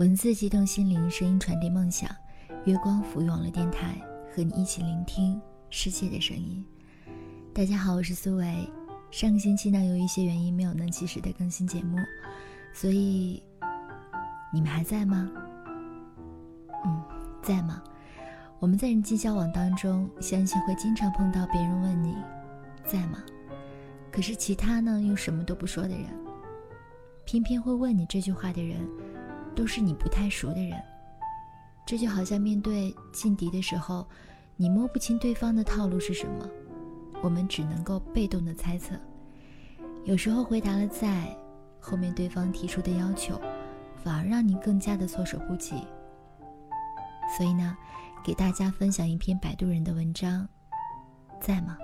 文字激动心灵，声音传递梦想。月光抚育网络电台，和你一起聆听世界的声音。大家好，我是苏维。上个星期呢，由于一些原因没有能及时的更新节目，所以你们还在吗？嗯，在吗？我们在人际交往当中，相信会经常碰到别人问你在吗？可是其他呢，又什么都不说的人，偏偏会问你这句话的人，都是你不太熟的人。这就好像面对劲敌的时候，你摸不清对方的套路是什么，我们只能够被动的猜测。有时候回答了在，后面对方提出的要求，反而让你更加的措手不及。所以呢，给大家分享一篇摆渡人的文章，在吗？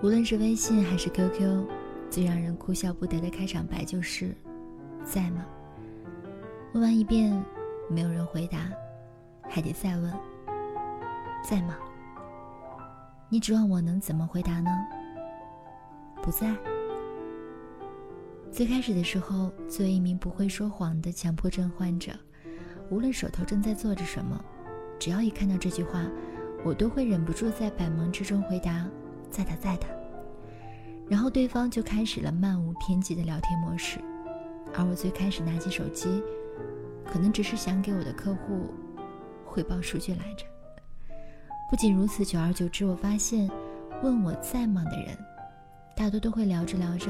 无论是微信还是 QQ，最让人哭笑不得的开场白就是“在吗？”问完一遍，没有人回答，还得再问“在吗？”你指望我能怎么回答呢？不在。最开始的时候，作为一名不会说谎的强迫症患者，无论手头正在做着什么，只要一看到这句话，我都会忍不住在百忙之中回答。在的，在的。然后对方就开始了漫无边际的聊天模式，而我最开始拿起手机，可能只是想给我的客户汇报数据来着。不仅如此，久而久之，我发现问我在吗的人，大多都会聊着聊着，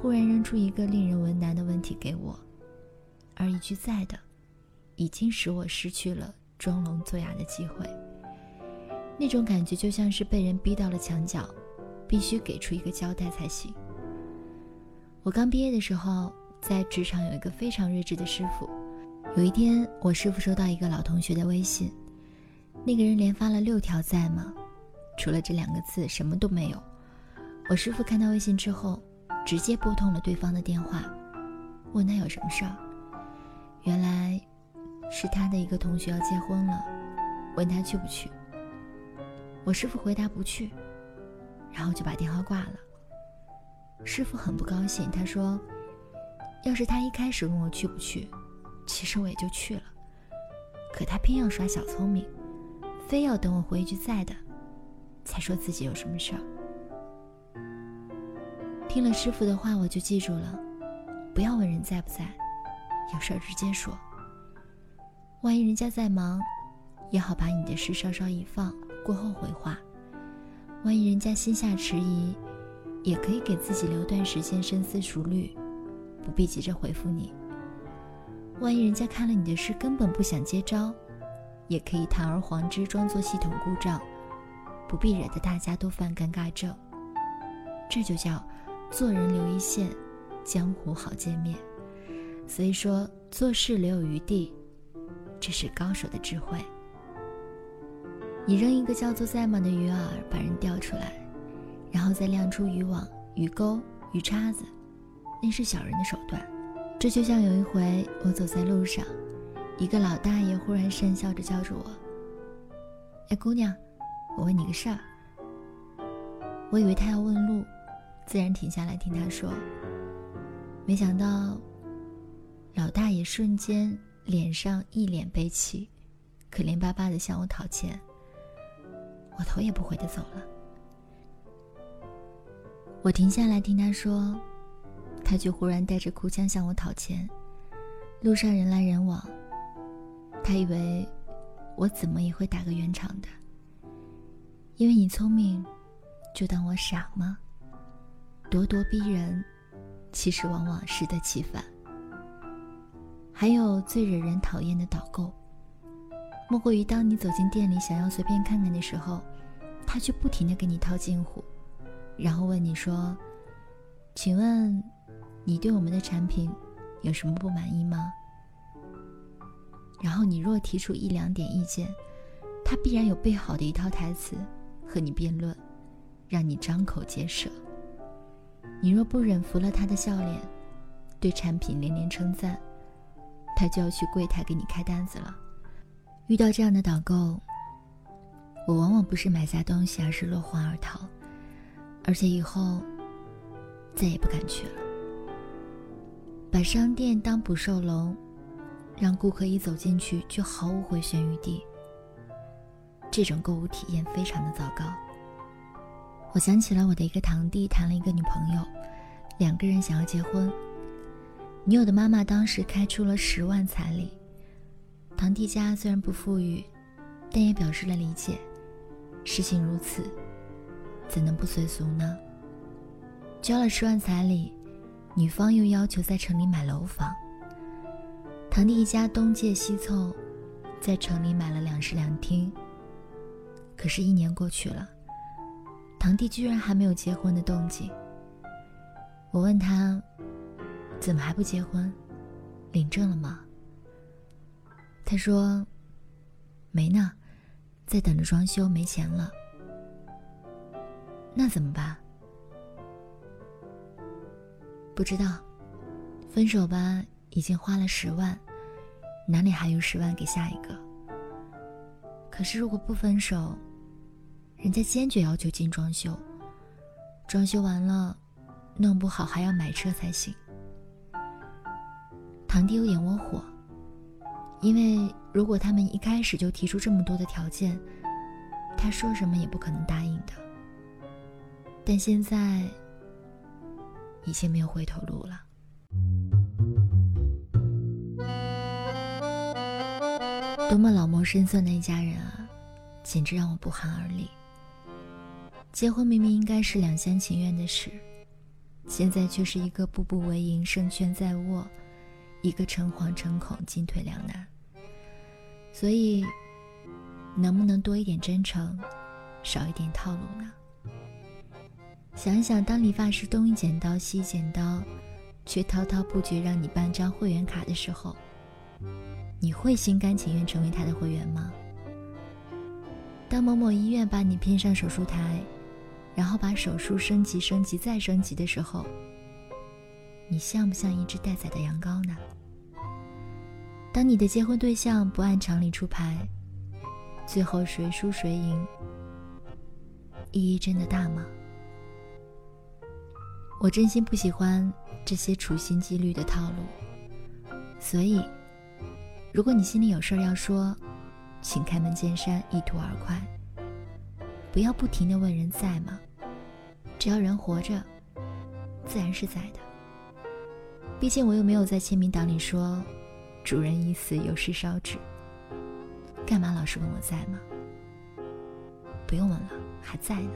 忽然扔出一个令人为难的问题给我，而一句在的，已经使我失去了装聋作哑的机会。那种感觉就像是被人逼到了墙角，必须给出一个交代才行。我刚毕业的时候，在职场有一个非常睿智的师傅。有一天，我师傅收到一个老同学的微信，那个人连发了六条在吗？除了这两个字，什么都没有。我师傅看到微信之后，直接拨通了对方的电话，问他有什么事儿。原来，是他的一个同学要结婚了，问他去不去。我师傅回答不去，然后就把电话挂了。师傅很不高兴，他说：“要是他一开始问我去不去，其实我也就去了。可他偏要耍小聪明，非要等我回一句在的，才说自己有什么事儿。”听了师傅的话，我就记住了，不要问人在不在，有事儿直接说。万一人家在忙，也好把你的事稍稍一放。过后回话，万一人家心下迟疑，也可以给自己留段时间深思熟虑，不必急着回复你。万一人家看了你的事根本不想接招，也可以堂而皇之装作系统故障，不必惹得大家都犯尴尬症。这就叫做人留一线，江湖好见面。所以说做事留有余地，这是高手的智慧。你扔一个叫做“在吗”的鱼饵，把人钓出来，然后再亮出渔网、鱼钩、鱼叉子，那是小人的手段。这就像有一回，我走在路上，一个老大爷忽然讪笑着叫住我：“哎，姑娘，我问你个事儿。”我以为他要问路，自然停下来听他说。没想到，老大爷瞬间脸上一脸悲戚，可怜巴巴的向我讨钱。我头也不回的走了。我停下来听他说，他却忽然带着哭腔向我讨钱。路上人来人往，他以为我怎么也会打个圆场的。因为你聪明，就当我傻吗？咄咄逼人，其实往往适得其反。还有最惹人讨厌的导购。莫过于当你走进店里想要随便看看的时候，他却不停的给你套近乎，然后问你说：“请问，你对我们的产品有什么不满意吗？”然后你若提出一两点意见，他必然有备好的一套台词和你辩论，让你张口结舌。你若不忍服了他的笑脸，对产品连连称赞，他就要去柜台给你开单子了。遇到这样的导购，我往往不是买下东西，而是落荒而逃，而且以后再也不敢去了。把商店当捕兽笼，让顾客一走进去就毫无回旋余地。这种购物体验非常的糟糕。我想起了我的一个堂弟谈了一个女朋友，两个人想要结婚。女友的妈妈当时开出了十万彩礼，堂弟家虽然不富裕，但也表示了理解。事情如此，怎能不随俗呢？交了十万彩礼，女方又要求在城里买楼房。堂弟一家东借西凑，在城里买了两室两厅。可是，一年过去了，堂弟居然还没有结婚的动静。我问他，怎么还不结婚？领证了吗？他说，没呢，在等着装修，没钱了。那怎么办？不知道，分手吧，已经花了十万，哪里还有十万给下一个？可是如果不分手，人家坚决要求进装修，装修完了，弄不好还要买车才行。堂弟有点窝火，因为如果他们一开始就提出这么多的条件，他说什么也不可能答应的。但现在已经没有回头路了。多么老谋深算的一家人啊，简直让我不寒而栗。结婚明明应该是两厢情愿的事，现在却是一个步步为营、胜券在握，一个诚惶诚恐、进退两难。所以，能不能多一点真诚，少一点套路呢？想一想，当理发师东一剪刀西一剪刀，却滔滔不绝让你办张会员卡的时候，你会心甘情愿成为他的会员吗？当某某医院把你骗上手术台，然后把手术升级、升级再升级的时候，你像不像一只待宰的羊羔呢？当你的结婚对象不按常理出牌，最后谁输谁赢，意义真的大吗？我真心不喜欢这些处心积虑的套路，所以，如果你心里有事儿要说，请开门见山，一吐而快。不要不停的问人在吗？只要人活着，自然是在的。毕竟我又没有在签名档里说“主人已死，有事烧纸”。干嘛老是问我在吗？不用问了，还在呢。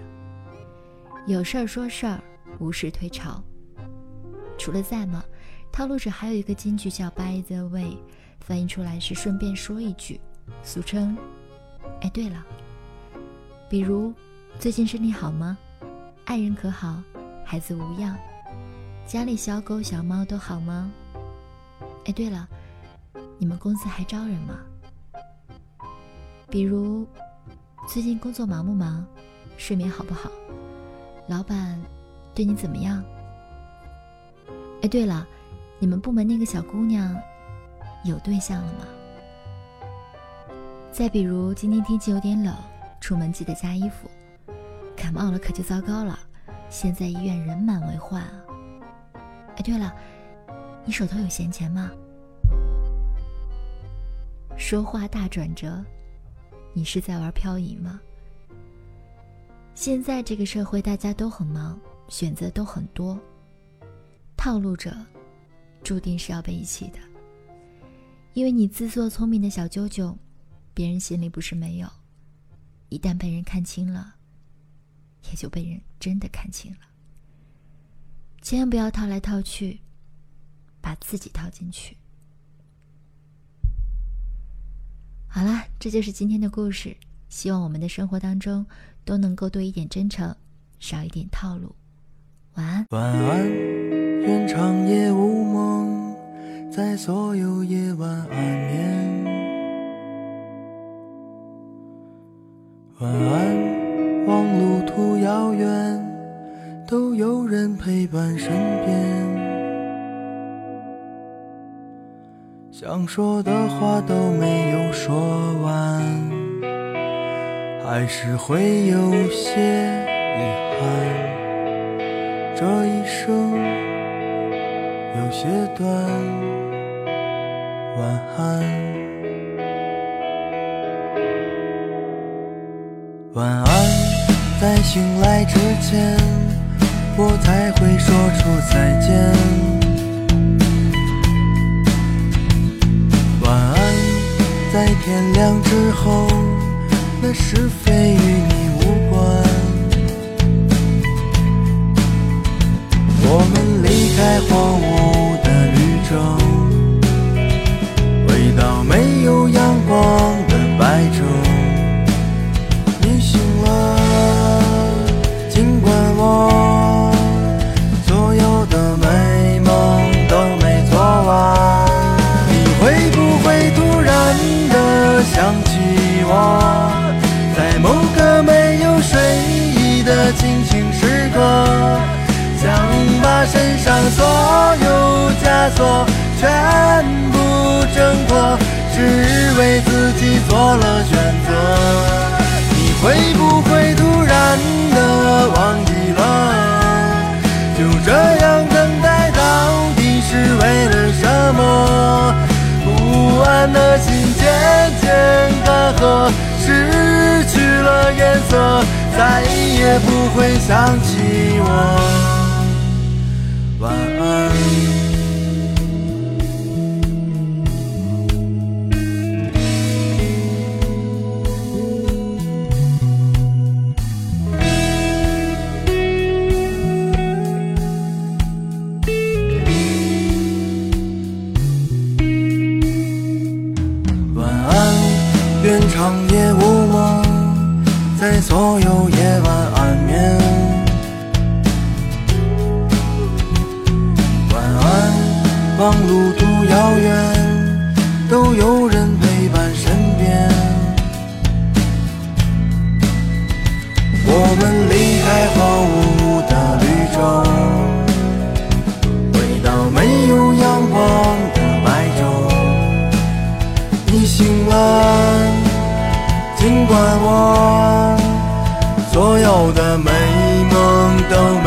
有事儿说事儿，无事推潮。除了在吗，套路者还有一个金句叫 “by the way”，翻译出来是顺便说一句，俗称“哎，对了”。比如，最近身体好吗？爱人可好？孩子无恙？家里小狗小猫都好吗？哎，对了，你们公司还招人吗？比如，最近工作忙不忙？睡眠好不好？老板对你怎么样？哎，对了，你们部门那个小姑娘有对象了吗？再比如，今天天气有点冷。出门记得加衣服，感冒了可就糟糕了。现在医院人满为患啊！哎，对了，你手头有闲钱吗？说话大转折，你是在玩漂移吗？现在这个社会大家都很忙，选择都很多，套路者注定是要被遗弃的。因为你自作聪明的小九九，别人心里不是没有。一旦被人看清了，也就被人真的看清了。千万不要套来套去，把自己套进去。好啦，这就是今天的故事。希望我们的生活当中都能够多一点真诚，少一点套路。晚安。晚安，愿长夜无梦，在所有夜晚安眠。晚安，望路途遥远，都有人陪伴身边。想说的话都没有说完，还是会有些遗憾。这一生有些短。晚安，晚安，在醒来之前，我才会说出再见。在天亮之后，那是非与你无关。我们离开荒芜身上所有枷锁全部挣脱，只为自己做了选择。你会不会突然的忘记了？就这样等待到底是为了什么？不安的心渐渐干涸，失去了颜色，再也不会想起我。夜晚安眠。晚安，望路途遥远，都有人陪伴身边。我们离开荒芜的绿洲，回到没有阳光的白昼。你醒了，尽管我所有的美梦都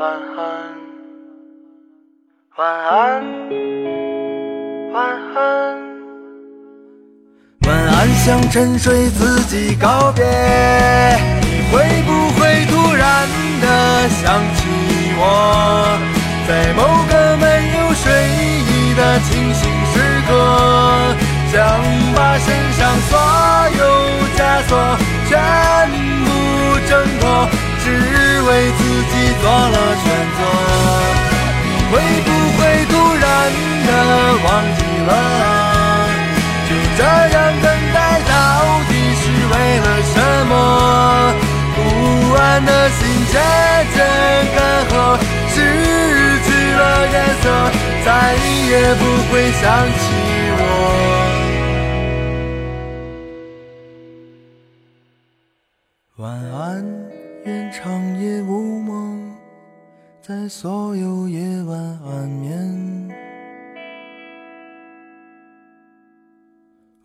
晚安，晚安，晚安。晚安，向沉睡自己告别。你会不会突然的想起我，在某个没有睡意的清醒时刻，想把身上所有枷锁全部挣脱，了？就这样等待到底是为了什么？不安的心渐渐干涸，失去了颜色，再也不会想起我。晚安，愿长夜无梦，在所有夜晚安眠。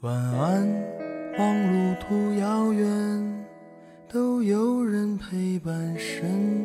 晚安，望路途遥远，都有人陪伴身边。